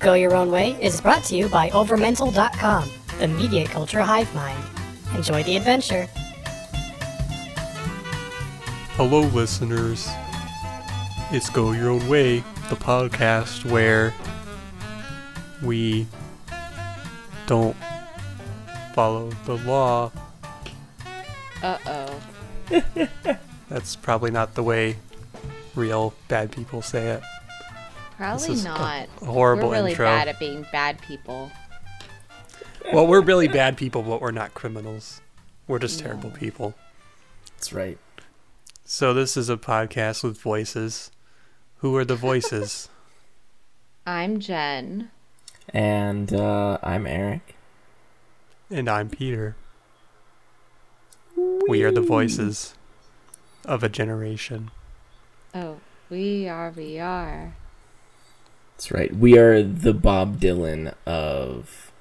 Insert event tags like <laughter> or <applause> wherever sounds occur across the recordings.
Go Your Own Way is brought to you by Overmental.com, the media culture hive mind. Enjoy the adventure. Hello, listeners. It's Go Your Own Way, the podcast where we don't follow the law. Uh oh. <laughs> That's probably not the way real bad people say it. Probably is not. a horrible We're really intro. bad at being bad people. Well, we're really bad people, but we're not criminals. We're just terrible people. That's right. So, this is a podcast with voices. Who are the voices? <laughs> I'm Jen. And uh, I'm Eric. and I'm Peter. We are the voices of a generation. Oh, we are, we are. That's right. We are the Bob Dylan of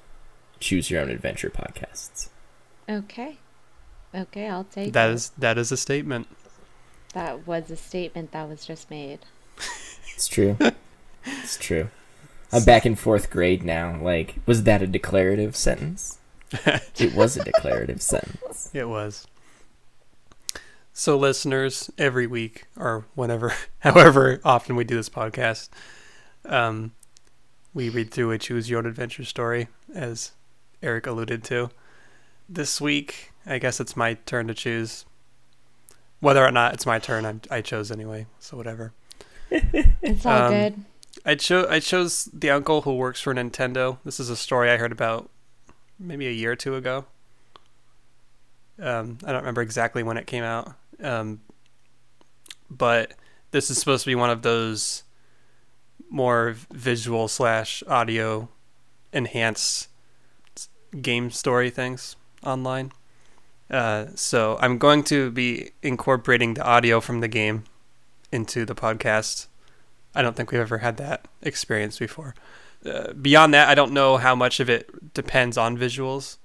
Choose Your Own Adventure podcasts. Okay. Okay, I'll take That it. is that is a statement. That was a statement that was just made. It's true. <laughs> it's true. I'm back in fourth grade now. Like, was that a declarative sentence? <laughs> it was a declarative sentence. It was. So, listeners, every week or whenever, <laughs> however often we do this podcast, um, we read through a choose your own adventure story, as Eric alluded to. This week, I guess it's my turn to choose. Whether or not it's my turn, I'm, I chose anyway, so whatever. <laughs> It's all Um, good. I chose I chose the uncle who works for Nintendo. This is a story I heard about maybe a year or two ago. Um, I don't remember exactly when it came out, um, but this is supposed to be one of those more visual slash audio enhanced game story things online. Uh, so I'm going to be incorporating the audio from the game into the podcast. I don't think we've ever had that experience before. Uh, beyond that, I don't know how much of it depends on visuals,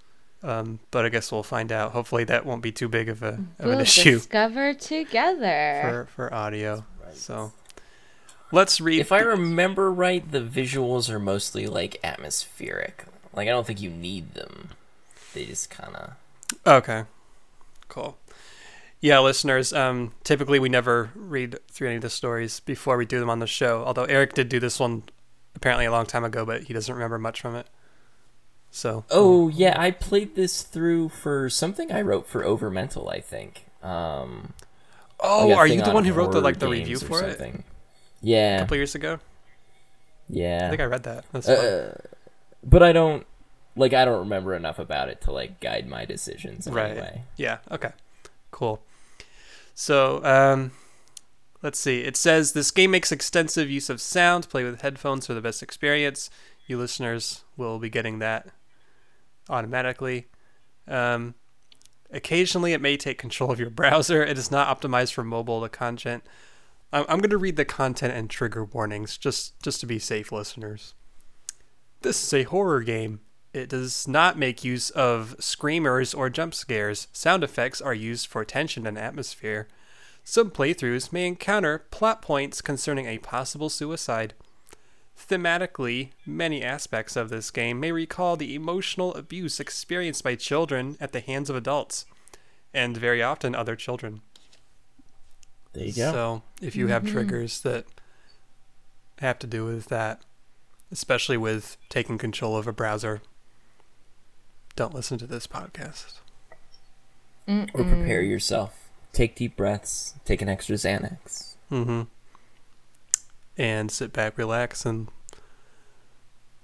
um, but I guess we'll find out. Hopefully, that won't be too big of a of an We'll issue discover together. <laughs> for for audio. So let's read. If I remember right, the visuals are mostly like atmospheric. Like, I don't think you need them. They just kind of. Okay. Cool. Yeah, listeners, um, typically we never read through any of the stories before we do them on the show. Although Eric did do this one apparently a long time ago, but he doesn't remember much from it. So, Oh yeah, I played this through for something I wrote for Overmental. I think. Um, oh, are you the on one who wrote the like the review or for it a. Yeah, couple years ago? yeah. I think I read that. That's. Uh, but I don't like. I don't remember enough about it to like guide my decisions. In Right. Yeah. Okay. Cool. So, um, let's see. It says this game makes extensive use of sound. Play with headphones for the best experience. You listeners will be getting that automatically. Um, occasionally, it may take control of your <laughs> browser. It is not optimized for mobile. The content. I'm, going to read the content and trigger warnings just just to be safe, listeners. This is a horror game. It does not make use of screamers or jump scares. Sound effects are used for tension and atmosphere. Some playthroughs may encounter plot points concerning a possible suicide. Thematically, many aspects of this game may recall the emotional abuse experienced by children at the hands of adults, and very often other children. There you go. So, if you have triggers that have to do with that, especially with taking control of a browser, don't listen to this podcast. Mm. or prepare yourself. Take deep breaths. Take an extra Xanax. Mm-hmm. And sit back, relax, and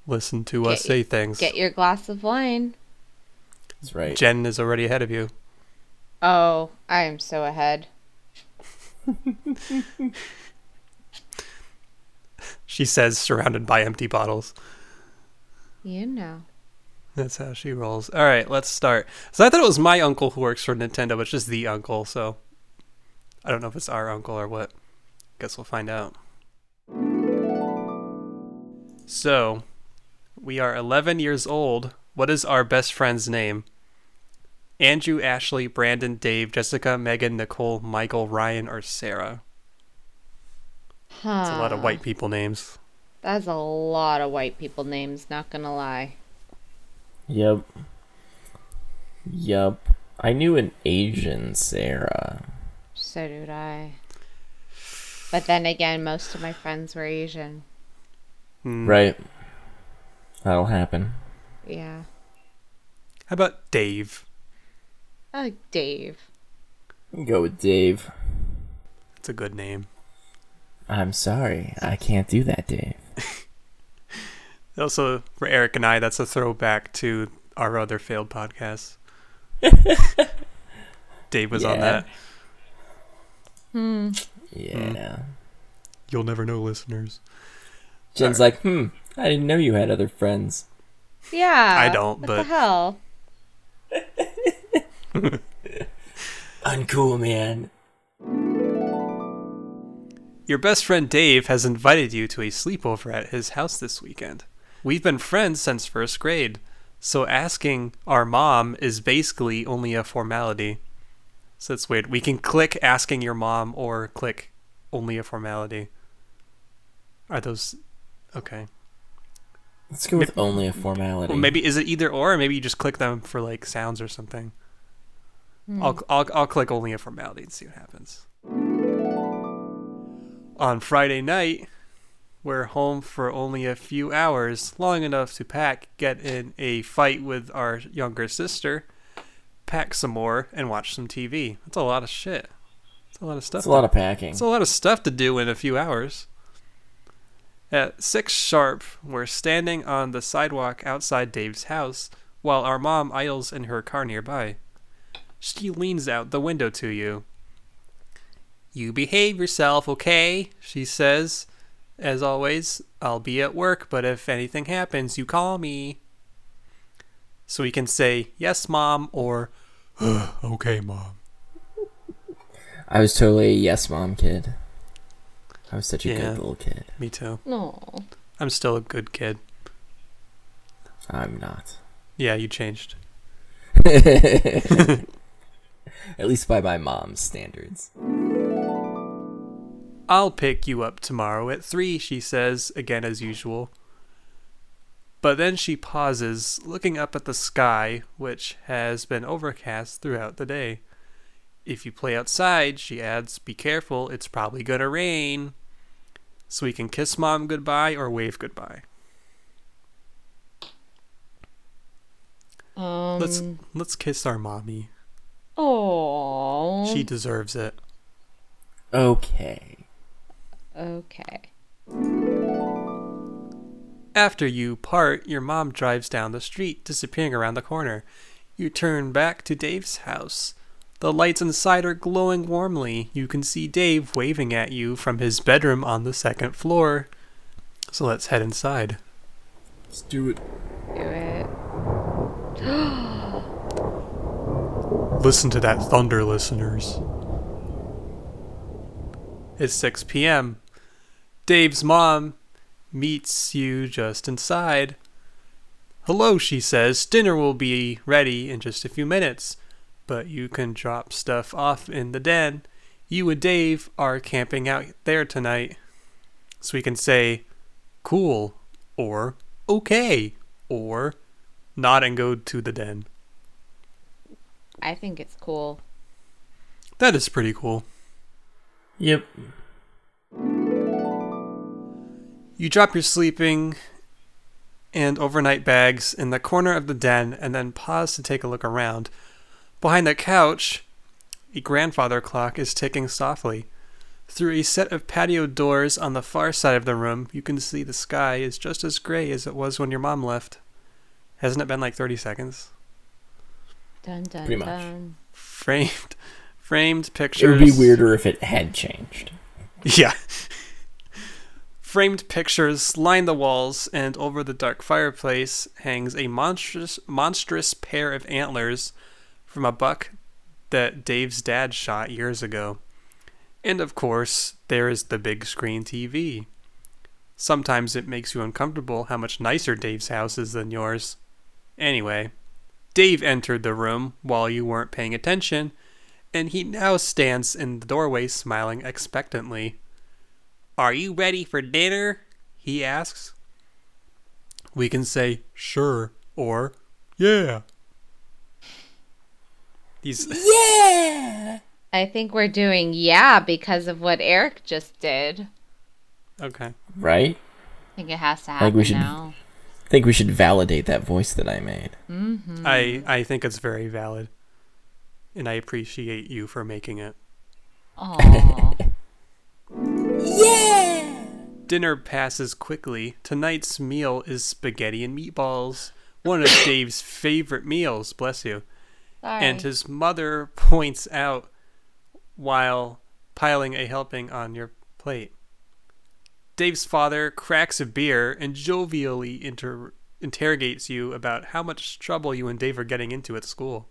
listen to us Get- say things. Get your glass of wine. That's right. Jen is already ahead of you. Oh, I am so ahead. <laughs> She says, surrounded by empty bottles. You know. That's how she rolls. All right, let's start. So I thought it was my uncle who works for Nintendo, but it's just the uncle. So I don't know if it's our uncle or what. Guess we'll find out. So we are 11 years old. What is our best friend's name? Andrew, Ashley, Brandon, Dave, Jessica, Megan, Nicole, Michael, Ryan, or Sarah? Huh. It's a lot of white people names. That's a lot of white people names, not gonna lie. Yep. Yep. I knew an Asian Sarah. So did I. But then again, most of my friends were Asian. Hmm. Right. That'll happen. Yeah. How about Dave? I like Dave. Go with Dave. It's a good name. I'm sorry. I can't do that, Dave. <laughs> Also, for Eric and I, that's a throwback to our other failed podcasts. <laughs> Dave was on that. Hmm. Yeah. You'll never know, listeners. Jen's like, hmm, I didn't know you had other friends. Yeah. I don't, what but- the hell? <laughs> Uncool, man. Your best friend Dave has invited you to a sleepover at his house this weekend. We've been friends since first grade, so asking our mom is basically only a formality. So it's weird. We can click asking your mom or click only a formality. Are those okay? Let's go with only a formality. Well, maybe is it either or Maybe you just click them for like sounds or something. Hmm. I'll, I'll I'll click only a formality and see what happens. On Friday night, we're home for only a few hours, long enough to pack, get in a fight with our younger sister, pack some more, and watch some TV. That's a lot of shit. That's a lot of stuff. It's a lot of packing. It's a lot of stuff to do in a few hours. At six sharp, we're standing on the sidewalk outside Dave's house while our mom idles in her car nearby. She leans out the window to you. You behave yourself, okay? She says. As always, I'll be at work, but if anything happens, you call me. So we can say, yes, mom, or, <gasps> okay, mom. I was totally a yes, mom kid. I was such a Yeah. good little kid. Me too. No. I'm still a good kid. I'm not. Yeah, you changed. <laughs> At least by my mom's standards. I'll pick you up tomorrow at three, she says, again as usual. But then she pauses, looking up at the sky, which has been overcast throughout the day. If you play outside, she adds, be careful, it's probably gonna rain. So we can kiss mom goodbye or wave goodbye. Um. Let's let's kiss our mommy. Oh. She deserves it. Okay. Okay. After you part, your mom drives down the street, disappearing around the corner. You turn back to Dave's house. The lights inside are glowing warmly. You can see Dave waving at you from his bedroom on the second floor. So let's head inside. Let's do it. Do it. <gasps> <gasps> <gasps> Listen to that thunder, listeners. It's 6 p.m. Dave's mom meets you just inside. Hello, she says. Dinner will be ready in just a few minutes, but you can drop stuff off in the den. You and Dave are camping out there tonight. So we can say, cool, or okay, or not and go to the den. I think it's cool. That is pretty cool. Yep. You drop your sleeping and overnight bags in the corner of the den and then pause to take a look around. Behind the couch, a grandfather clock is ticking softly. Through a set of patio doors on the far side of the room, you can see the sky is just as gray as it was when your mom left. Hasn't it been like 30 seconds? Dun dun Pretty much. dun. Framed framed pictures. It would be weirder if it had changed. Yeah. Framed pictures line the walls, and over the dark fireplace hangs a monstrous, monstrous pair of antlers from a buck that Dave's dad shot years ago. And of course, there is the big screen TV. Sometimes it makes you uncomfortable how much nicer Dave's house is than yours. Anyway, Dave entered the room while you weren't paying attention, and he now stands in the doorway smiling expectantly. Are you ready for dinner? he asks, we can say sure or yeah. These <laughs> Yeah. I think we're doing yeah because of what Eric just did. okay. Right? I think it has to think happen we should- now. I think we should validate that voice that I made. Mm-hmm. I I think it's very valid, and I appreciate you for making it. Aw. <laughs> Yeah. Dinner passes quickly. Tonight's meal is spaghetti and meatballs, one of <coughs> Dave's favorite meals. Bless you. Sorry. And his mother <laughs> points out while piling a helping on your plate. Dave's father cracks a beer and jovially inter- interrogates you about how much trouble you and Dave are getting into at school.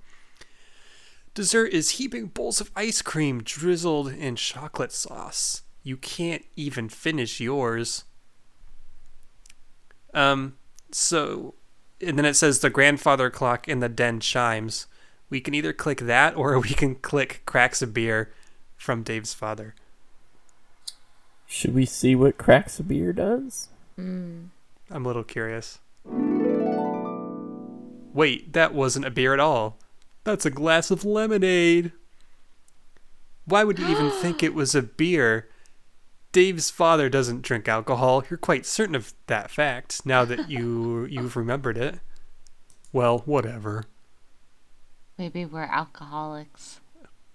Dessert is heaping bowls of ice cream drizzled in chocolate sauce. You can't even finish yours. Um, so, and then it says the grandfather clock in the den chimes. We can either click that or we can click cracks a beer from Dave's father. Should we see what cracks a beer does? Mm. I'm a little curious. Wait, that wasn't a beer at all. That's a glass of lemonade. Why would you even <gasps> think it was a beer? Dave's father doesn't drink alcohol. You're quite certain of that fact now that you <laughs> you've remembered it. Well, whatever. Maybe we're alcoholics.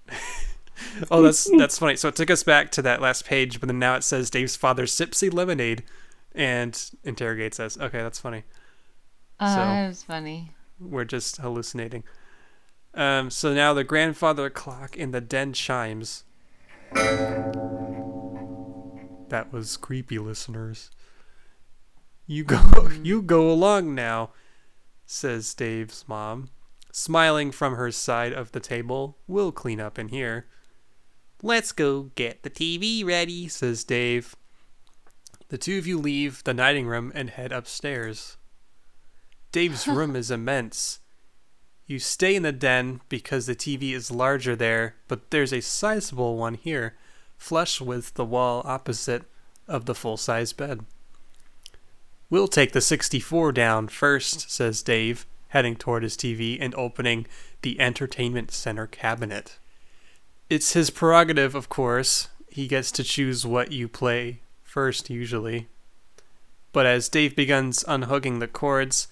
<laughs> <laughs> Oh, that's <laughs> that's funny. So it took us back to that last page, but then now it says Dave's father sips a lemonade and interrogates us. Okay, that's funny. Oh, So- that was funny. We're just hallucinating. Um, so now the grandfather clock in the den chimes. That was creepy, listeners. You go, you go along now, says Dave's mom, smiling from her side of the table. We'll clean up in here. Let's go get the TV ready, says Dave. The two of you leave the dining room and head upstairs. Dave's <laughs> room is immense. You stay in the den because the TV is larger there, but there's a sizable one here, flush with the wall opposite of the full size bed. We'll take the 64 down first, says Dave, heading toward his TV and opening the entertainment center cabinet. It's his prerogative, of course. He gets to choose what you play first, usually. But as Dave begins unhooking the cords,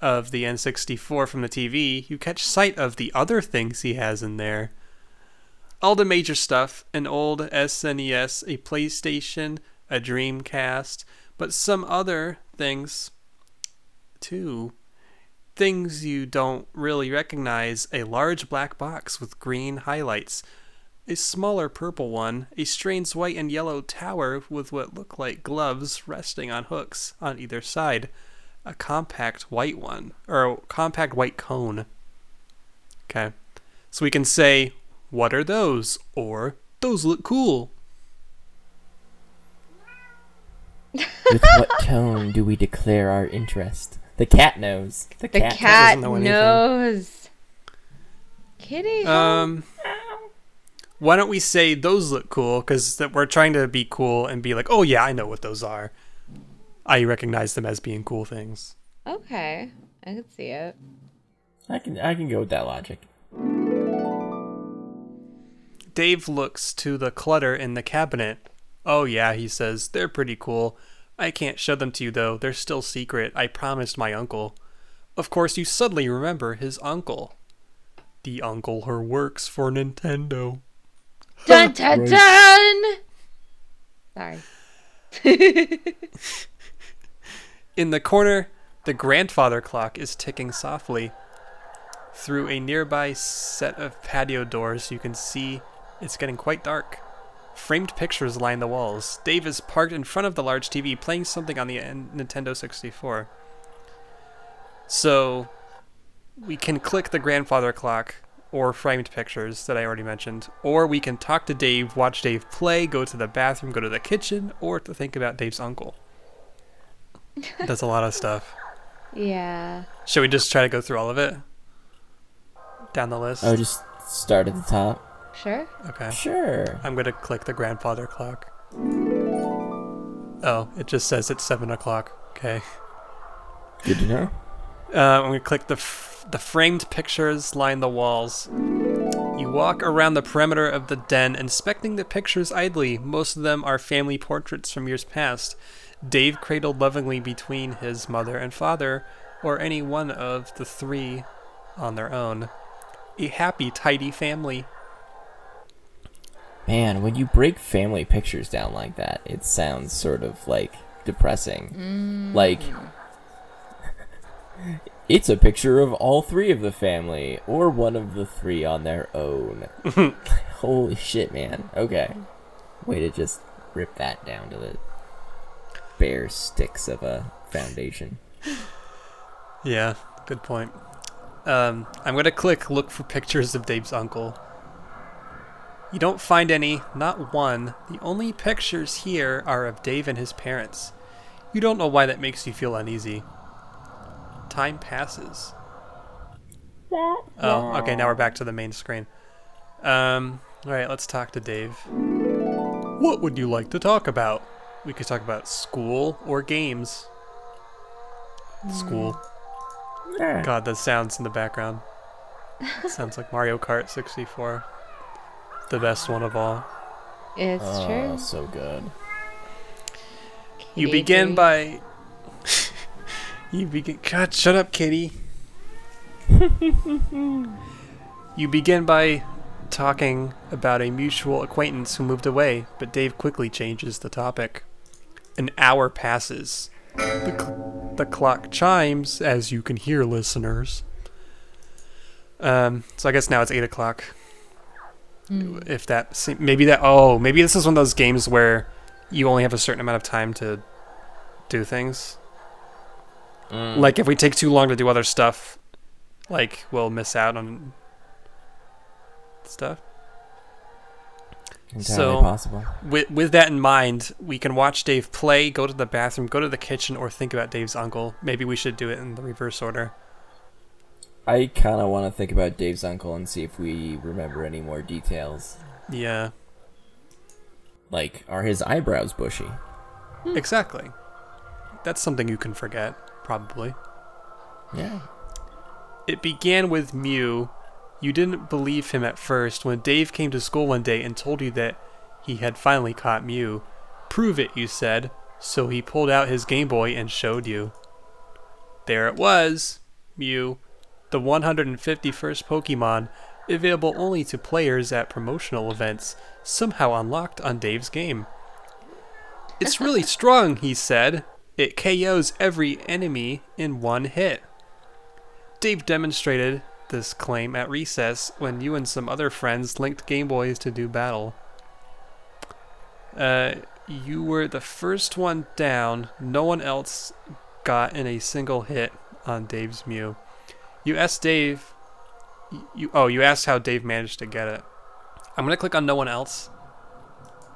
of the N64 from the TV, you catch sight of the other things he has in there. All the major stuff an old SNES, a PlayStation, a Dreamcast, but some other things too. Things you don't really recognize a large black box with green highlights, a smaller purple one, a strange white and yellow tower with what look like gloves resting on hooks on either side a compact white one or a compact white cone. Okay. So we can say, What are those? Or, Those look cool. With what tone do we declare our interest? The cat knows. The, The cat, cat, doesn't know anything. knows. Kitty. Um, why don't we say, Those look cool? Because we're trying to be cool and be like, Oh, yeah, I know what those are. I recognize them as being cool things. okay. I can see it. I can I can go with that logic. Dave looks to the clutter in the cabinet. Oh, yeah, he says, they're pretty cool. I can't show them to you, though. They're still secret. I promised my uncle. Of course, you suddenly remember his uncle. The uncle who works for Nintendo. Dun <laughs> dun dun! Sorry. <laughs> In the corner, the grandfather clock is ticking softly. Through a nearby set of patio doors, you can see it's getting quite dark. Framed pictures line the walls. Dave is parked in front of the large TV playing something on the N- Nintendo 64. So, we can click the grandfather clock or framed pictures that I already mentioned, or we can talk to Dave, watch Dave play, go to the bathroom, go to the kitchen, or to think about Dave's uncle. <laughs> That's a lot of stuff. Yeah. Should we just try to go through all of it? Down the list? I would just start at the top. Sure. Okay. Sure. I'm going to click the grandfather clock. Oh, it just says it's seven o'clock. Okay. Good to know. Uh, I'm gonna click the f- the framed pictures line the walls. You walk around the perimeter of the den, inspecting the pictures idly. Most of them are family portraits from years past. Dave cradled lovingly between his mother and father, or any one of the three on their own. A happy, tidy family. Man, when you break family pictures down like that, it sounds sort of like depressing. Like <laughs> it's a picture of all three of the family or one of the three on their own. <laughs> Holy shit, man. Okay. Way to just rip that down to the bare sticks of a foundation. Yeah, good point. Um, I'm gonna click look for pictures of Dave's uncle. You don't find any, not one. The only pictures here are of Dave and his parents. You don't know why that makes you feel uneasy. Time passes. Oh, okay, now we're back to the main screen. Um, alright, let's talk to Dave. What would you like to talk about? We could talk about school or games. School. God, the sounds in the background. Sounds like Mario Kart 64. The best one of all. It's Oh, true. so good. You begin by. <laughs> you begin. God, shut up, kitty. <laughs> you begin by talking about a mutual acquaintance who moved away, but Dave quickly changes the topic. An hour passes. The, cl- the clock chimes, as you can hear, listeners. Um, so I guess now it's eight o'clock. If that maybe that oh maybe this is one of those games where you only have a certain amount of time to do things. Mm. Like if we take too long to do other stuff, like we'll miss out on stuff. Entirely so- possible. With with that in mind, we can watch Dave play, go to the bathroom, go to the kitchen, or think about Dave's uncle. Maybe we should do it in the reverse order. I kind of want to think about Dave's uncle and see if we remember any more details. Yeah, Like, are his eyebrows bushy? Hmm. exactly. That's something you can forget, probably. Yeah. It began with Mew. You didn't believe him at first when Dave came to school one day and told you that he had finally caught Mew. Prove it, you said. So he pulled out his Game Boy and showed you. There it was, Mew, the 151st Pokemon, available only to players at promotional events, somehow unlocked on Dave's game. It's <laughs> really strong, he said. It KOs every enemy in one hit. Dave demonstrated this claim at recess when you and some other friends linked Game Boys to do battle. Uh, you were the first one down. No one else got in a single hit on Dave's Mew. You asked Dave. You oh, you asked how Dave managed to get it. I'm gonna click on no one else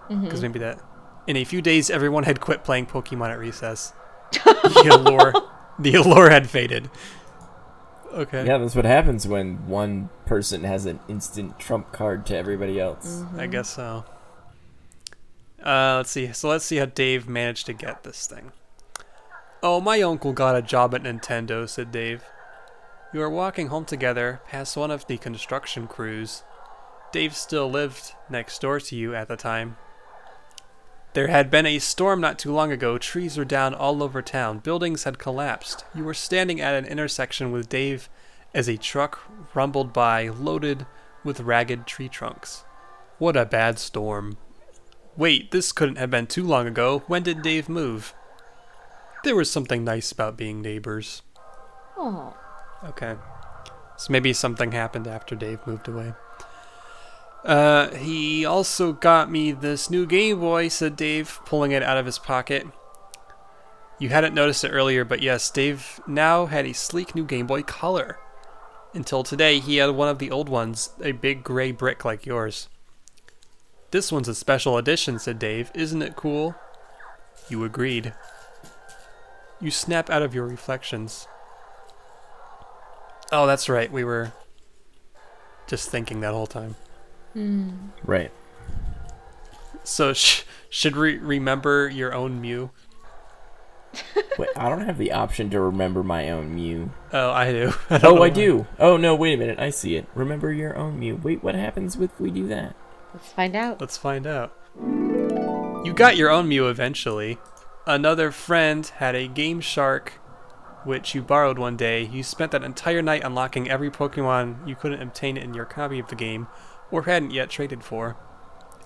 because maybe that. In a few days, everyone had quit playing Pokemon at recess. <laughs> the allure, the allure had faded. Okay. Yeah, that's what happens when one person has an instant trump card to everybody else. I guess so. Uh, let's see. So let's see how Dave managed to get this thing. Oh, my uncle got a job at Nintendo, said Dave. You were walking home together past one of the construction crews. Dave still lived next door to you at the time. There had been a storm not too long ago. Trees were down all over town. Buildings had collapsed. You were standing at an intersection with Dave as a truck rumbled by, loaded with ragged tree trunks. What a bad storm. Wait, this couldn't have been too long ago. When did Dave move? There was something nice about being neighbors. Oh, Okay. So maybe something happened after Dave moved away. Uh, he also got me this new Game Boy, said Dave, pulling it out of his pocket. You hadn't noticed it earlier, but yes, Dave now had a sleek new Game Boy Color. Until today, he had one of the old ones, a big gray brick like yours. This one's a special edition, said Dave. Isn't it cool? You agreed. You snap out of your reflections. Oh, that's right. We were just thinking that whole time. Hmm. Right. So sh- should we remember your own Mew? Wait, I don't have the option to remember my own Mew. Oh, I do. <laughs> I Oh, I why. do. Oh no, wait a minute. I see it. Remember your own Mew. Wait, what happens if we do that? Let's find out. Let's find out. You got your own Mew eventually. Another friend had a Game Shark, which you borrowed one day. You spent that entire night unlocking every Pokemon you couldn't obtain in your copy of the game, or hadn't yet traded for,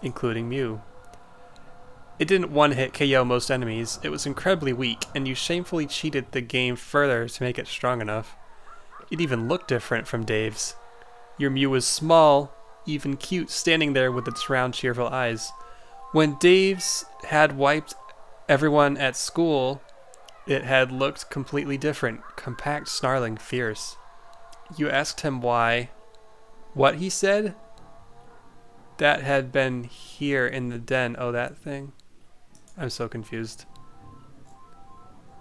including Mew. It didn't one hit KO most enemies, it was incredibly weak, and you shamefully cheated the game further to make it strong enough. It even looked different from Dave's. Your Mew was small, even cute, standing there with its round, cheerful eyes. When Dave's had wiped everyone at school, it had looked completely different compact, snarling, fierce. You asked him why. What he said? That had been here in the den. Oh, that thing? I'm so confused.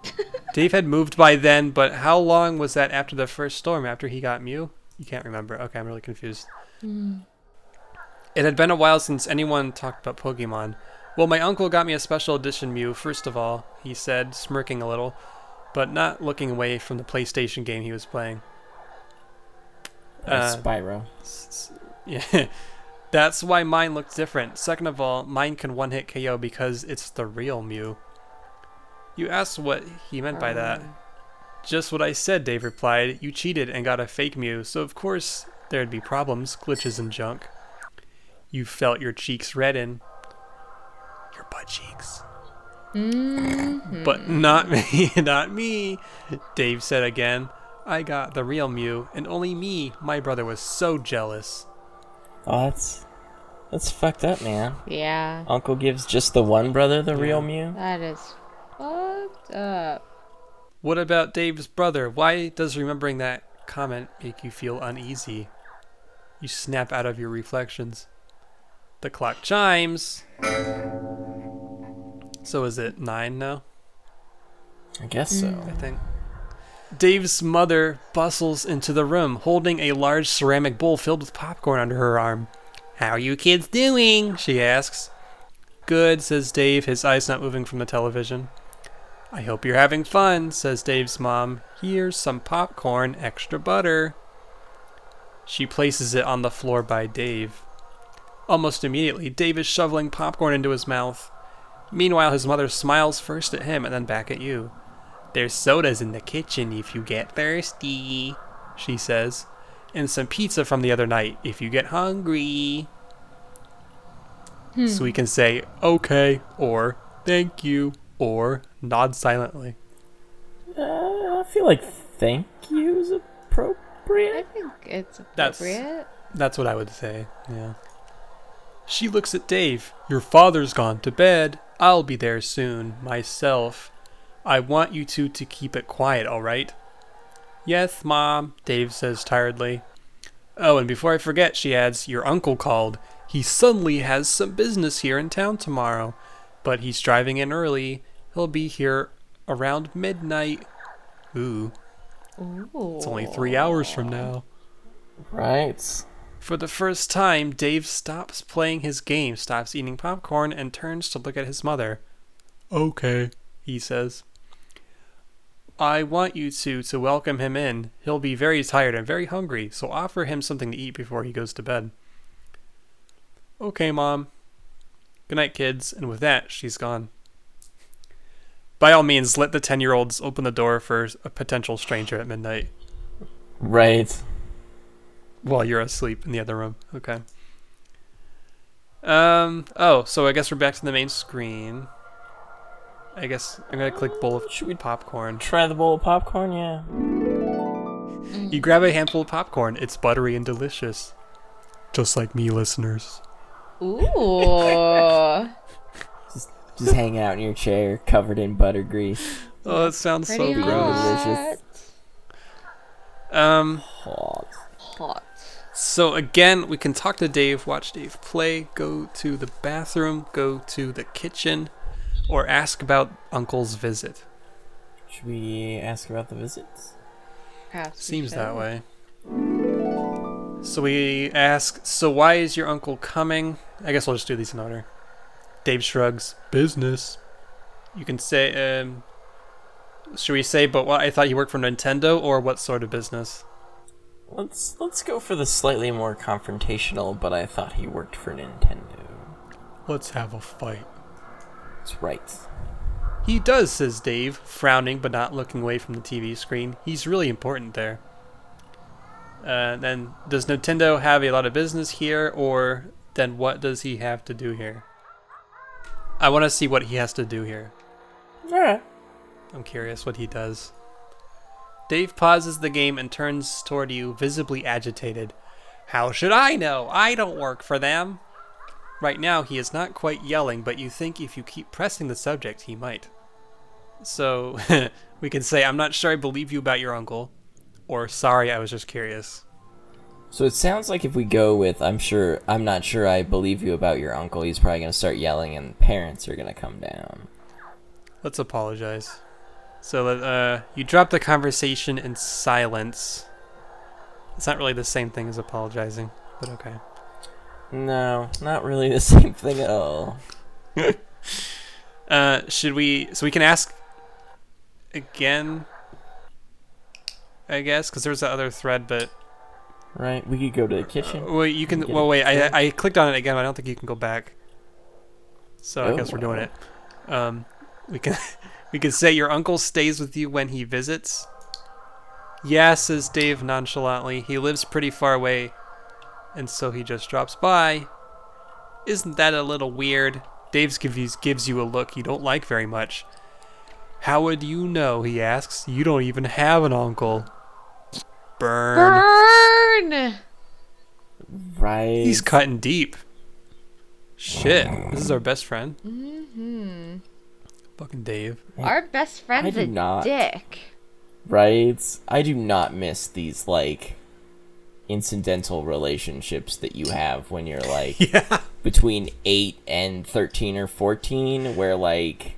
<laughs> Dave had moved by then, but how long was that after the first storm, after he got Mew? You can't remember. Okay, I'm really confused. Hmm. It had been a while since anyone talked about Pokemon. Well, my uncle got me a special edition Mew, first of all, he said, smirking a little, but not looking away from the PlayStation game he was playing. Uh, Uh, Spyro. S- s- Yeah, <laughs> that's why mine looked different. Second of all, mine can one hit KO because it's the real Mew. You asked what he meant by that. Just what I said, Dave replied. You cheated and got a fake Mew, so of course there'd be problems, glitches, and junk. You felt your cheeks redden. Your butt cheeks. Mm-hmm. But not <laughs> me, not me, Dave said again. I got the real Mew, and only me, my brother, was so jealous. Oh, that's that's fucked up, man. Yeah, Uncle gives just the one brother the real Mew. that is fucked up. What about Dave's brother? Why does remembering that comment make you feel uneasy? You snap out of your reflections. The clock chimes. So is it nine now? I guess so. Mm. I think. Dave's mother bustles into the room, holding a large ceramic bowl filled with popcorn under her arm. How are you kids doing? she asks. Good, says Dave, his eyes not moving from the television. I hope you're having fun, says Dave's mom. Here's some popcorn, extra butter. She places it on the floor by Dave. Almost immediately, Dave is shoveling popcorn into his mouth. Meanwhile, his mother smiles first at him and then back at you. There's sodas in the kitchen if you get thirsty, she says, and some pizza from the other night if you get hungry. So we can say okay or thank you or nod silently. Uh, I feel like thank you is appropriate. I think it's That's- appropriate. That's what I would say, yeah. She looks at Dave. Your father's gone to bed. I'll be there soon, myself. I want you two to keep it quiet, alright? Yes, Mom, Dave says tiredly. Oh, and before I forget, she adds, Your uncle called. He suddenly has some business here in town tomorrow, but he's driving in early. He'll be here around midnight. Ooh, Ooh. it's only three hours from now. Right. For the first time, Dave stops playing his game, stops eating popcorn, and turns to look at his mother. Okay, he says. I want you two to welcome him in. He'll be very tired and very hungry, so offer him something to eat before he goes to bed. Okay, Mom. Good night, kids. And with that, she's gone. By all means, let the 10 year olds open the door for a potential stranger at midnight Right. While you're asleep in the other room. Okay. Um. Oh, so I guess we're back to the main screen. I guess I'm gonna click bowl of Should we- popcorn. Try the bowl of popcorn, yeah. You grab a handful of popcorn. It's buttery and delicious, just like me, listeners. Ooh. <laughs> Just hang out in your chair covered in butter grease. Oh, it sounds so Pretty gross. hot. Um. Hot. Hot. So again, we can talk to Dave, watch Dave play, go to the bathroom, go to the kitchen, or ask about Uncle's visit. Should we ask about the visits? Perhaps Seems that way. So we ask, so why is your uncle coming? I guess we'll just do these in order. Dave shrugs. Business. You can say, um, should we say, but what I thought you worked for Nintendo, or what sort of business? Let's let's go for the slightly more confrontational, but I thought he worked for Nintendo. Let's have a fight. That's right. He does, says Dave, frowning but not looking away from the TV screen. He's really important there. Uh, then, does Nintendo have a lot of business here, or then what does he have to do here? I want to see what he has to do here. Alright. I'm curious what he does. Dave pauses the game and turns toward you, visibly agitated. How should I know? I don't work for them. Right now, he is not quite yelling, but you think if you keep pressing the subject, he might. So, <laughs> we can say, I'm not sure I believe you about your uncle, or sorry, I was just curious. So it sounds like if we go with I'm sure I'm not sure I believe you about your uncle, he's probably gonna start yelling and parents are gonna come down. Let's apologize. So, uh, you drop the conversation in silence. It's not really the same thing as apologizing, but okay. No, not really the <laughs> same thing at all. <laughs> Uh, should we? So we can ask again, I guess, because there's that other thread. But Right? We could go to the kitchen. wait, you can. Well, wait. I? I clicked on it again. But I don't think you can go back. So I Oh, guess we're doing wow. it. Um, we can <laughs> we can say your uncle stays with you when he visits. Yeah, says Dave nonchalantly. He lives pretty far away, and so he just drops by. Isn't that a little weird? Dave's gives gives you a look you don't like very much. How would you know? He asks. You don't even have an uncle. Burn. Burn! Right. He's cutting deep. Shit, this is our best friend. hmm Fucking Dave. Our best friend's do a not. dick. right? I do not miss these like incidental relationships that you have when you're like <laughs> Yeah. between 8 and 13 or 14 where like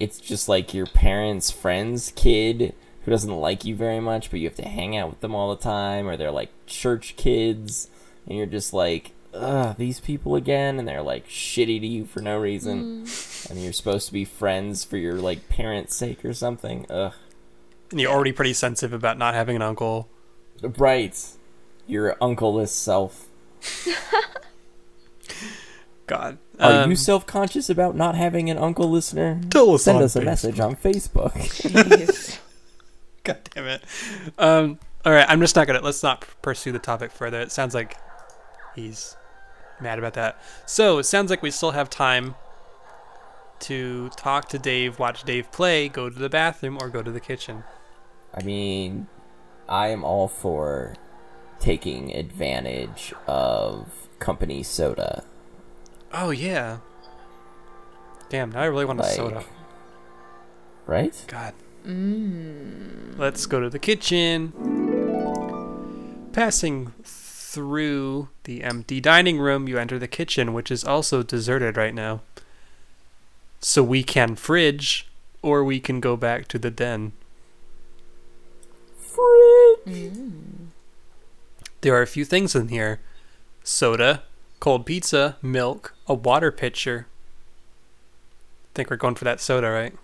it's just like your parents' friend's kid who doesn't like you very much but you have to hang out with them all the time or they're like church kids and you're just like ugh these people again and they're like shitty to you for no reason mm. And you're supposed to be friends for your like parents' sake or something ugh And you're already pretty sensitive about not having an uncle. Right. Your uncle-less self. <laughs> God. Are Um, you self-conscious about not having an uncle listener? Tell us Send on us a Facebook. message on Facebook. Jeez. <laughs> God damn it. Um, all right, I'm just not gonna. Let's not pursue the topic further. It sounds like he's mad about that. So it sounds like we still have time to talk to Dave, watch Dave play, go to the bathroom, or go to the kitchen. I mean, I am all for taking advantage of company soda. Oh yeah. Damn, now I really want a soda. right? God. Mm. Let's go to the kitchen. Passing through the empty dining room, you enter the kitchen, which is also deserted right now. So we can fridge, or we can go back to the den. Mm. There are a few things in here soda, cold pizza, milk, a water pitcher. think we're going for that soda, right?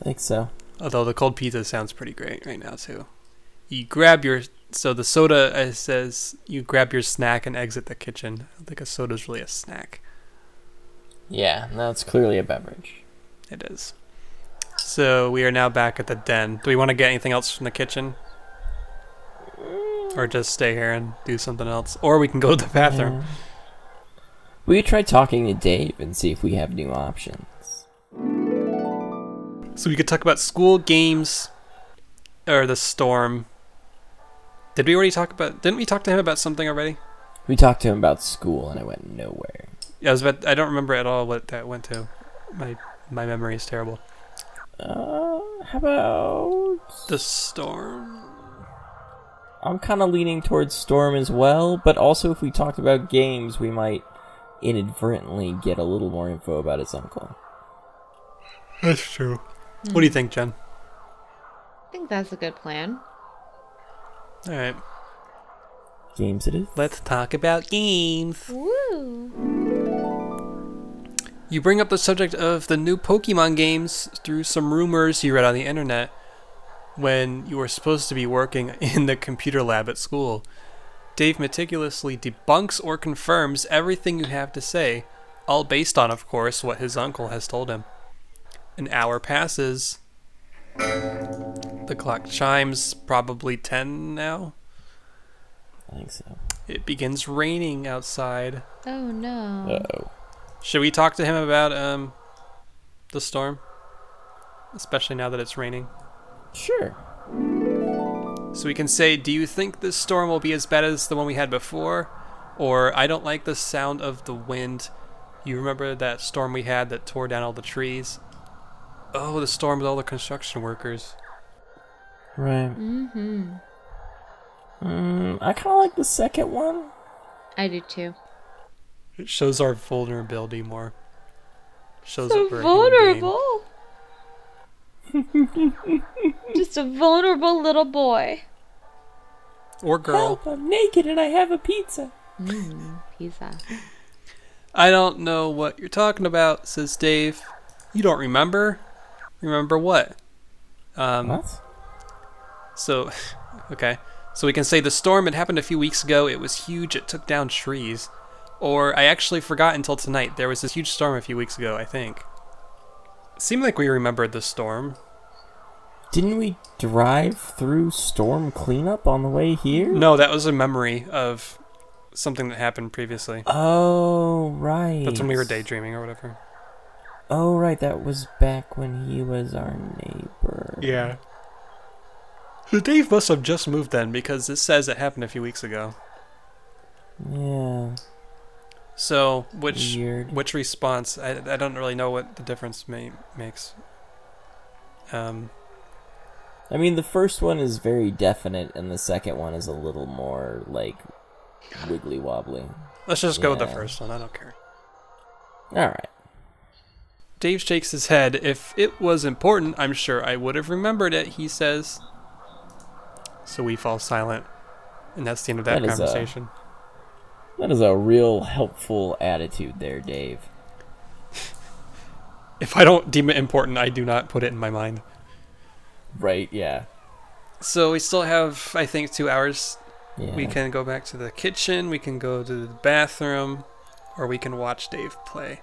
I think so. Although the cold pizza sounds pretty great right now too. You grab your so the soda says you grab your snack and exit the kitchen. I don't think a soda's really a snack. Yeah, that's clearly a beverage. It is. So we are now back at the den. Do we want to get anything else from the kitchen? Or just stay here and do something else? Or we can go to the bathroom. Yeah. We could try talking to Dave and see if we have new options. So we could talk about school games or the storm. Did we already talk about didn't we talk to him about something already? We talked to him about school and it went nowhere. Yeah, I was about, I don't remember at all what that went to. My my memory is terrible. Uh, how about The storm. I'm kind of leaning towards Storm as well, but also if we talked about games, we might inadvertently get a little more info about his uncle. That's true. What do you think, Jen? I think that's a good plan. All right, Games it is. let's talk about games. Woo! You bring up the subject of the new Pokemon games through some rumors you read on the internet when you were supposed to be working <laughs> in the computer lab at school. Dave meticulously debunks or confirms everything you have to say, all based on, of course, what his uncle has told him. An hour passes. The clock chimes, probably 10 now. I think so. It begins raining outside. Oh no. Uh-oh. Should we talk to him about um the storm? Especially now that it's raining. Sure. So we can say, do you think this storm will be as bad as the one we had before? Or I don't like the sound of the wind. You remember that storm we had that tore down all the trees? Oh, the storm with all the construction workers. Right. Mm-hmm. Mm, I kind of like the second one. I do too. It shows our vulnerability more. Shows So that we're a human being. vulnerable. <laughs> Just a vulnerable little boy. Or girl. Help, I'm naked and I have a pizza. Mm, pizza. I don't know what you're talking about, says Dave. You don't remember? Remember what? Um, What? So, <laughs> okay. So we can say the storm had happened a few weeks ago. It was huge. It took down trees. Or I actually forgot until tonight. There was this huge storm a few weeks ago, I think. seemed like we remembered the storm. Didn't we drive through storm cleanup on the way here? No, that was a memory of something that happened previously. Oh, right. That's when we were daydreaming or whatever. Oh, right. That was back when he was our neighbor. Yeah. So Dave must have just moved then because this says it happened a few weeks ago. Yeah. So which Weird. which response? I, I don't really know what the difference may, makes. Um, I mean, the first one is very definite, and the second one is a little more, like, wiggly wobbly. let's just go with the first one. I don't care. Alright. Dave shakes his head. If it was important, I'm sure I would have remembered it, he says. So we fall silent. And that's the end of that, That conversation. That is a real helpful attitude there, Dave. If I don't deem it important, I do not put it in my mind. Right, yeah. So we still have, I think, two hours. Yeah. We can go back to the kitchen, we can go to the bathroom, or we can watch Dave play.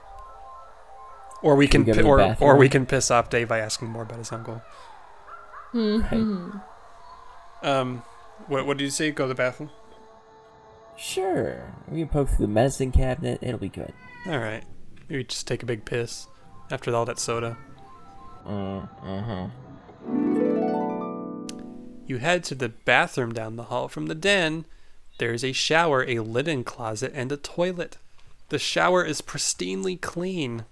Or we Can can, we go pi- or, or we can piss off Dave by asking more about his uncle. Mm-hmm. Um, what, what did you say? Go to the bathroom? Sure. We can poke through the medicine cabinet. It'll be good. All right. Maybe just take a big piss after all that soda. Mm, uh-huh. You head to the bathroom down the hall from the den. There's a shower, a linen closet, and a toilet. The shower is pristinely clean.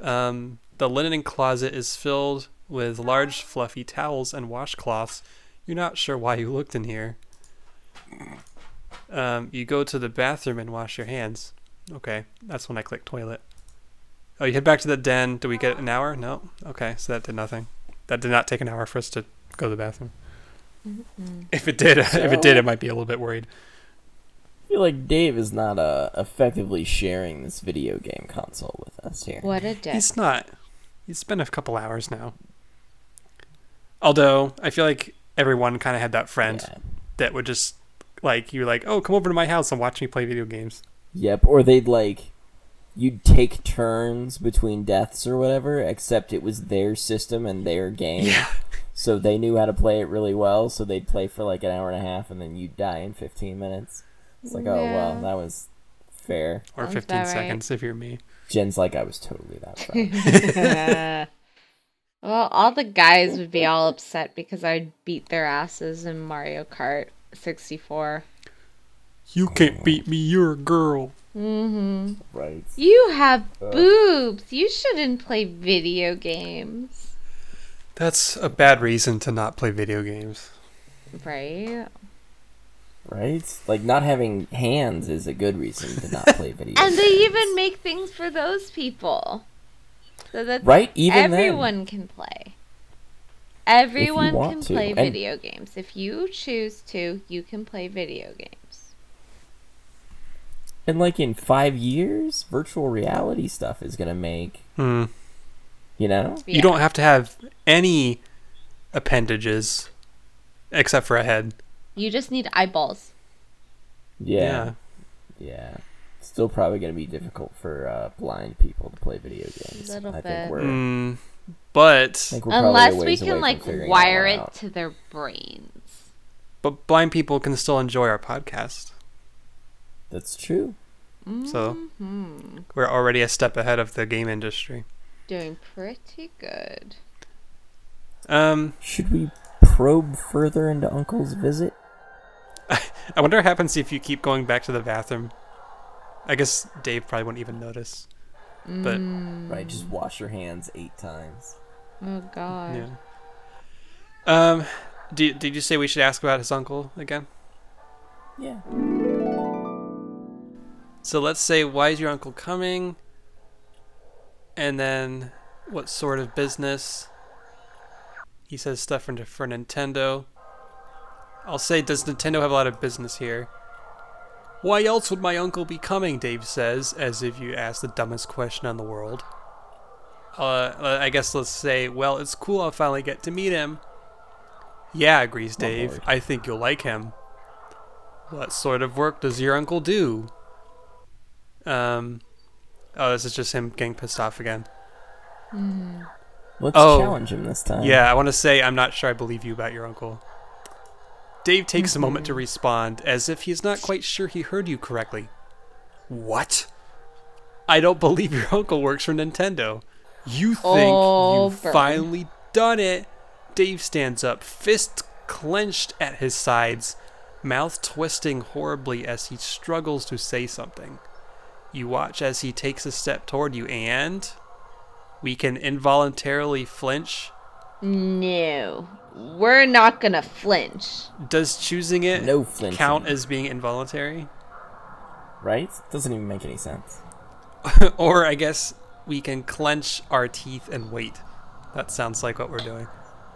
Um, the linen closet is filled with large, fluffy towels and washcloths. You're not sure why you looked in here. Um, you go to the bathroom and wash your hands. Okay, that's when I click toilet. Oh, you head back to the den. Do we get an hour? No. Okay, so that did nothing. That did not take an hour for us to go to the bathroom. If it did, <laughs> if it did, So- I might be a little bit worried. I feel like Dave is not uh, effectively sharing this video game console with us here. What a dick. He's not. He's been a couple hours now. Although I feel like everyone kind of had that friend Yeah. that would just like you're like, oh, come over to my house and watch me play video games. Yep, or they'd like you'd take turns between deaths or whatever, except it was their system and their game. Yeah. So they knew how to play it really well, so they'd play for like an hour and a half and then you'd die in 15 minutes. It's like, oh well, that was fair. Or Sounds 15 about right. seconds if you're me. Jen's like, I was totally that <laughs> well, all the guys would be all upset because I'd beat their asses in Mario Kart 64. You can't beat me. You're a girl. Mm-hmm. right. You have boobs. You shouldn't play video games. That's a bad reason to not play video games. Right? Right? Like not having hands is a good reason to not play <laughs> video And games. And they even make things for those people. So that Right? Even then. everyone can play. Everyone can to, play and- video games. If you choose to, you can play video games. And like in five years, virtual reality stuff is gonna make Hmm. you know? Yeah. You don't have to have any appendages except for a head. You just need eyeballs. Yeah. Yeah. Still probably gonna be difficult for uh, blind people to play video games. Little I bit. think we're, Mm, but think we're probably a Unless we can like wire one it out. to their brains. but blind people can still enjoy our podcast. That's true. So hmm we're already a step ahead of the game industry. Doing pretty good. Um, Should we probe further into Uncle's visit? <laughs> I wonder what happens if you keep going back to the bathroom. I guess Dave probably wouldn't even notice. But Right, just wash your hands eight times. Oh god. yeah. Um, did did you say we should ask about his uncle again? Yeah. So let's say, why is your uncle coming? And then, what sort of business? He says stuff for, for Nintendo. I'll say, does Nintendo have a lot of business here? Why else would my uncle be coming? Dave says, as if you asked the dumbest question in the world. Uh, I guess let's say, well, it's cool I'll finally get to meet him. Yeah, agrees Dave. lord. I think you'll like him. What sort of work does your uncle do? Um, oh, this is just him getting pissed off again. Let's Oh. challenge him this time. Yeah, I want to say I'm not sure I believe you about your uncle. Dave takes a moment to mm-hmm. respond, as if he's not quite sure he heard you correctly. What? I don't believe your uncle works for Nintendo. You think Oh, you've burn. finally done it? Dave stands up, fist clenched at his sides, mouth twisting horribly as he struggles to say something. You watch as he takes a step toward you, and we can involuntarily flinch. No. We're not gonna flinch. Does choosing it No flinching. count as being involuntary? Right? Doesn't even make any sense. <laughs> or I guess we can clench our teeth and wait. That sounds like what we're doing.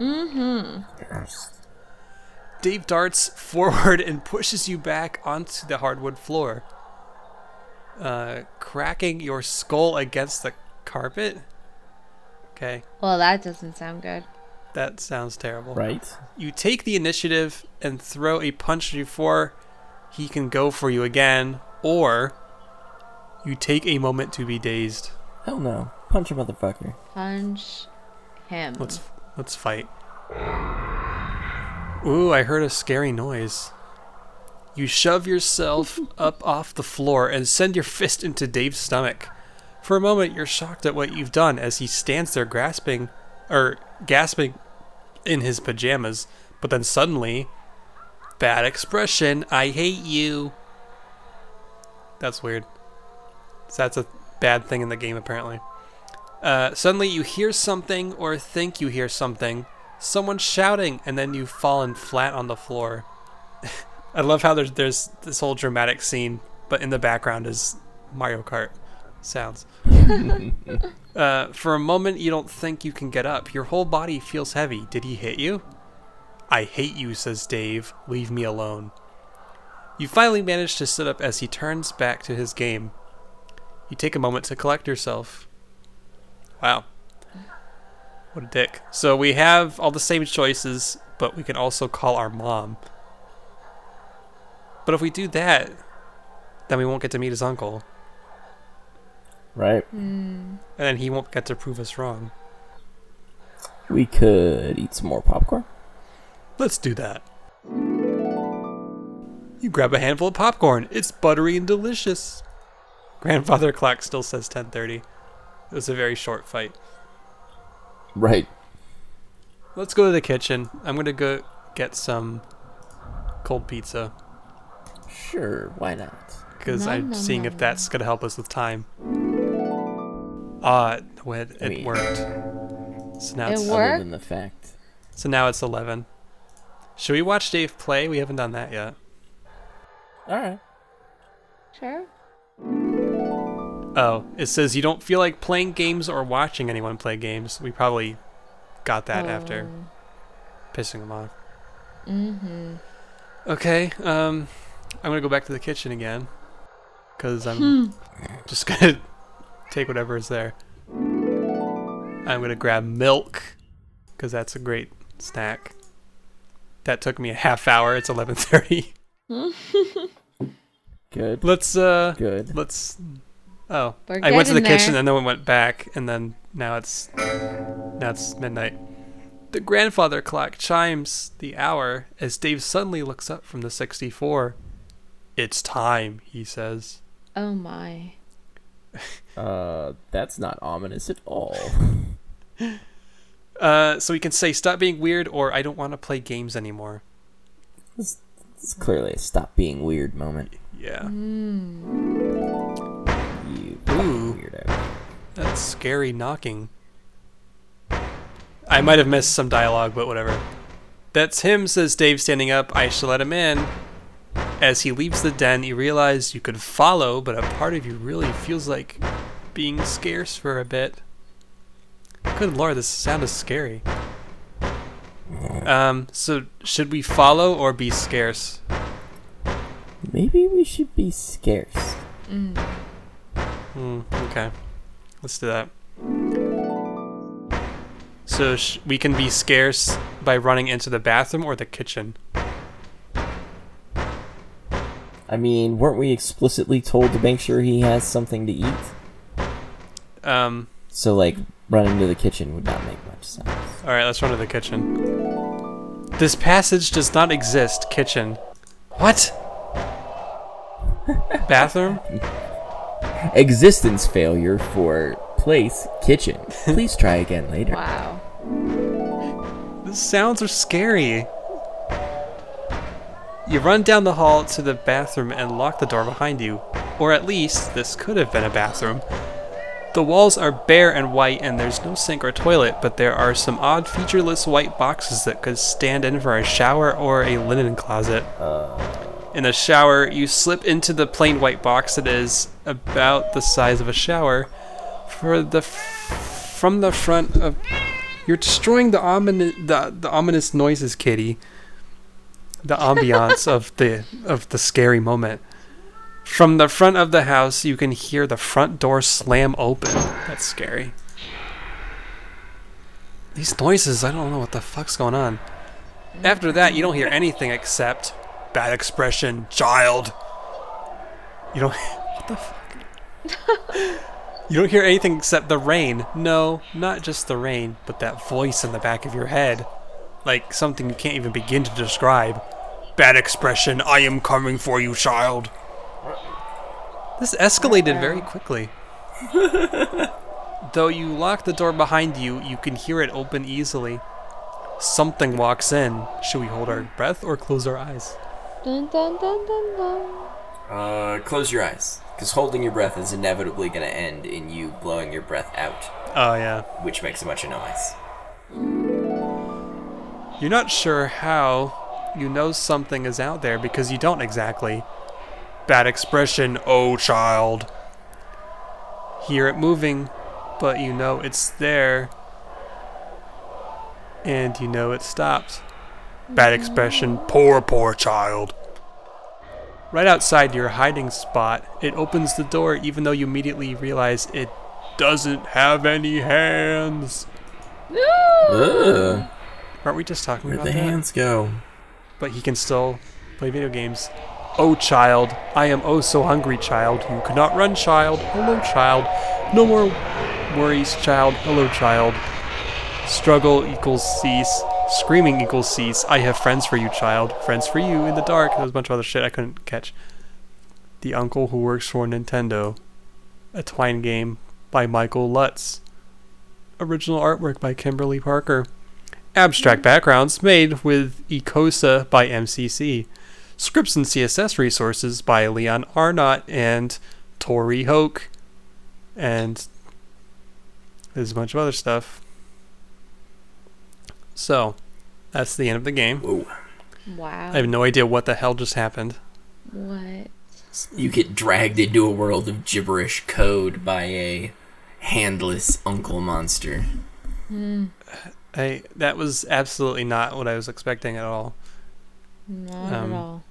Mm-hmm. Dave darts forward and pushes you back onto the hardwood floor, uh, cracking your skull against the carpet. Okay, Well, that doesn't sound good. That sounds terrible. Right? You take the initiative and throw a punch before he can go for you again, or you take a moment to be dazed. Hell no. Punch a motherfucker. Punch him. Let's let's fight. Ooh, I heard a scary noise. You shove yourself <laughs> up off the floor and send your fist into Dave's stomach. For a moment, you're shocked at what you've done as he stands there grasping, or gasping, in his pajamas. But then suddenly, bad expression. I hate you. That's weird. So that's a bad thing in the game, apparently. Uh, suddenly you hear something or think you hear something. Someone shouting, and then you've fallen flat on the floor. <laughs> I love how there's there's this whole dramatic scene, but in the background is Mario Kart sounds. <laughs> uh, for a moment, you don't think you can get up. Your whole body feels heavy. Did he hit you? I hate you, says Dave. Leave me alone. You finally manage to sit up as he turns back to his game. You take a moment to collect yourself. Wow. What a dick. So we have all the same choices, but we can also call our mom. But if we do that, then we won't get to meet his uncle. Right? Hmm. And then he won't get to prove us wrong. We could eat some more popcorn. Let's do that. You grab a handful of popcorn. It's buttery and delicious. Grandfather clock still says 10:30. It was a very short fight. Right. Let's go to the kitchen. I'm going to go get some cold pizza Sure, why not? because Nom, I'm nom, seeing nom, if that's going to help us with time. Ah, uh, it, it Wait. worked. So now It it's worked? Other than the fact. so now it's 11. Should we watch Dave play? We haven't done that yet. Alright. Sure. Oh, it says you don't feel like playing games or watching anyone play games. We probably got that after pissing them off. Mm-hmm. Okay, um, I'm gonna go back to the kitchen again. because I'm <laughs> just gonna take whatever is there. I'm gonna grab milk because that's a great snack. That took me a half hour. It's 11:30. <laughs> Good. Let's uh, Good. let's. Oh, We're I went to the getting kitchen there. and then we went back, and then now it's now it's midnight. The grandfather clock chimes the hour as Dave suddenly looks up from the 64. It's time, he says. Oh my. <laughs> Uh, that's not ominous at all. <laughs> Uh, so we can say, "Stop being weird," or "I don't want to play games anymore." It's clearly a stop being weird moment. Yeah, You weirdo. that's scary knocking. I might have missed some dialogue, but whatever. That's him, says Dave, standing up. I shall let him in. As he leaves the den, you realize you could follow, but a part of you really feels like being scarce for a bit. Good lord, this sound is scary. Um, so should we follow or be scarce? Maybe we should be scarce. Hmm, okay. Let's do that. So sh- we can be scarce by running into the bathroom or the kitchen. I mean, weren't we explicitly told to make sure he has something to eat? Um, So, like, running to the kitchen would not make much sense. all right, let's run to the kitchen. This passage does not exist. Kitchen. What? <laughs> Bathroom? Existence failure for place kitchen. <laughs> Please try again later. Wow. The sounds are scary. You run down the hall to the bathroom and lock the door behind you. Or at least, this could have been a bathroom. The walls are bare and white, and there's no sink or toilet, but there are some odd featureless white boxes that could stand in for a shower or a linen closet. In the shower, you slip into the plain white box that is about the size of a shower. For the f- from the front of you're destroying the ominous the, the ominous noises, Kitty. The ambiance of the of the scary moment. From the front of the house, you can hear the front door slam open. That's scary. These noises, I don't know what the fuck's going on. After that, you don't hear anything except bad expression, child. You don't. <laughs> What the fuck? You don't hear anything except the rain. No, not just the rain, but that voice in the back of your head. Like something you can't even begin to describe. Bad expression, I am coming for you, child. This escalated very quickly. <laughs> Though you lock the door behind you, you can hear it open easily. Something walks in. Should we hold our breath or close our eyes? Dun dun dun dun dun. Uh, close your eyes. Because holding your breath is inevitably going to end in you blowing your breath out, Oh, yeah. which makes a bunch of noise. You're not sure how you know something is out there because you don't exactly. Bad expression, oh child. Hear it moving, but you know it's there. And you know it stops. Bad mm-hmm. expression, poor, poor child. Right outside your hiding spot, it opens the door even though you immediately realize it doesn't have any hands. Ugh. Aren't we just talking Where'd about the that? hands go? But he can still play video games. Oh, child, I am oh so hungry, child. You cannot run, child. Hello, child. No more worries, child. Hello, child. Struggle equals cease. Screaming equals cease. I have friends for you, child. Friends for you in the dark. There's a bunch of other shit I couldn't catch. The Uncle Who Works for Nintendo. A Twine game by Michael Lutz. Original artwork by Kimberly Parker. Abstract backgrounds made with Ecosa by MCC. Scripts and CSS resources by Leon Arnott and Tori Hoke. And there's a bunch of other stuff. So, that's the end of the game. Whoa. Wow. I have no idea what the hell just happened. what? You get dragged into a world of gibberish code by a handless uncle monster. Hmm. I that was absolutely not what I was expecting at all. Not Um, at all.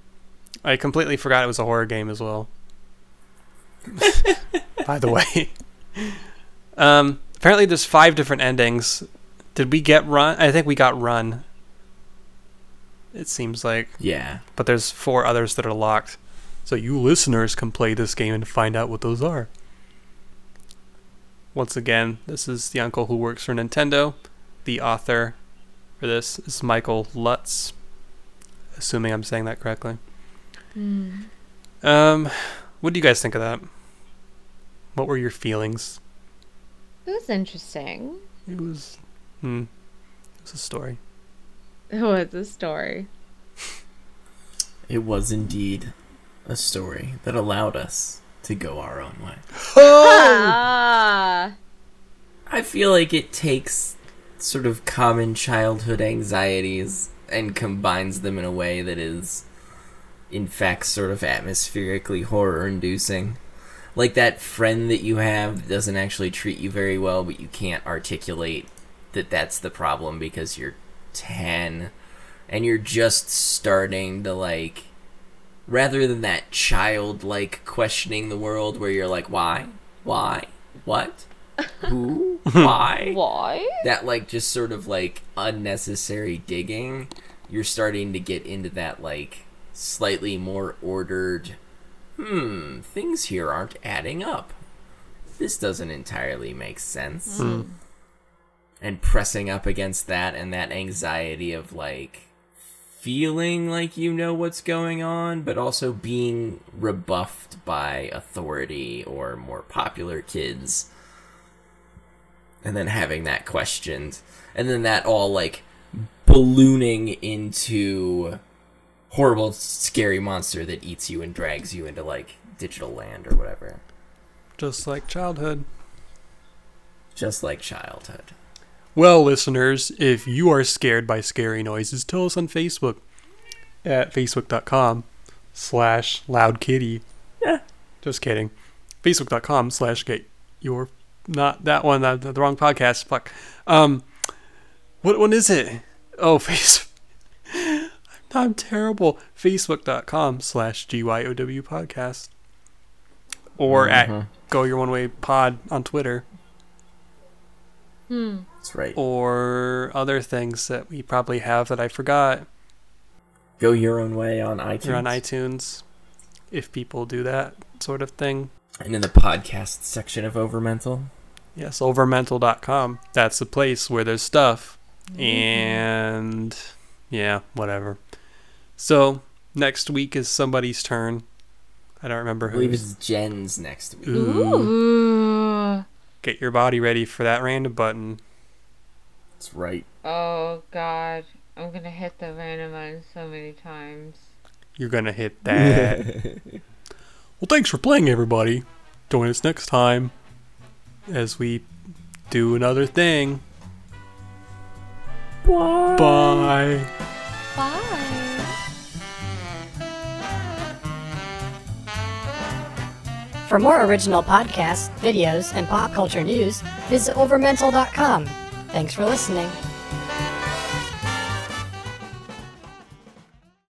I completely forgot it was a horror game as well. <laughs> By the way, um, apparently there's five different endings. Did we get run? I think we got run. It seems like, Yeah. but there's four others that are locked. So you listeners can play this game and find out what those are. Once again, this is the uncle who works for Nintendo. The author for this is Michael Lutz. Assuming I'm saying that correctly. Um, what do you guys think of that? What were your feelings? It was interesting. It was, hmm, it was a story. It was a story. It was indeed a story that allowed us to go our own way. <laughs> Ah, I feel like it takes sort of common childhood anxieties and combines them in a way that is, in fact, sort of atmospherically horror inducing. Like that friend that you have that doesn't actually treat you very well, but you can't articulate that that's the problem because you're 10 and you're just starting to, like, rather than that childlike questioning the world where you're like, why? Why? What? <laughs> Who? <laughs> Why? why? that like just sort of like unnecessary digging you're starting to get into that like slightly more ordered hmm things here aren't adding up this doesn't entirely make sense and pressing up against that and that anxiety of like feeling like you know what's going on but also being rebuffed by authority or more popular kids and then having that questioned and then that all like ballooning into horrible scary monster that eats you and drags you into like digital land or whatever Just like childhood. just like childhood Well, listeners, if you are scared by scary noises, tell us on Facebook at facebook.com slash loudkitty. Yeah. Just kidding. Facebook.com slash get your not that one, that, the wrong podcast. Fuck. Um what one is it? Oh <laughs> face I'm, I'm terrible. Facebook.com slash GYOW podcast. Or at Go Your Own Way Pod on Twitter. that's right or other things that we probably have that I forgot. go your own way on itunes You're on iTunes, if people do that sort of thing. and in the podcast section of overmental Yes, overmental.com. That's the place where there's stuff. Mm-hmm. And yeah, whatever. So next week is somebody's turn. I don't remember who. i believe it's jen's next week Ooh. Ooh. Get your body ready for that random button. that's right Oh God, I'm gonna hit the random button so many times. You're gonna hit that. <laughs> well, thanks for playing, everybody. Join us next time as we do another thing. Bye. Bye. For more original podcasts, videos, and pop culture news, visit overmental.com. Thanks for listening.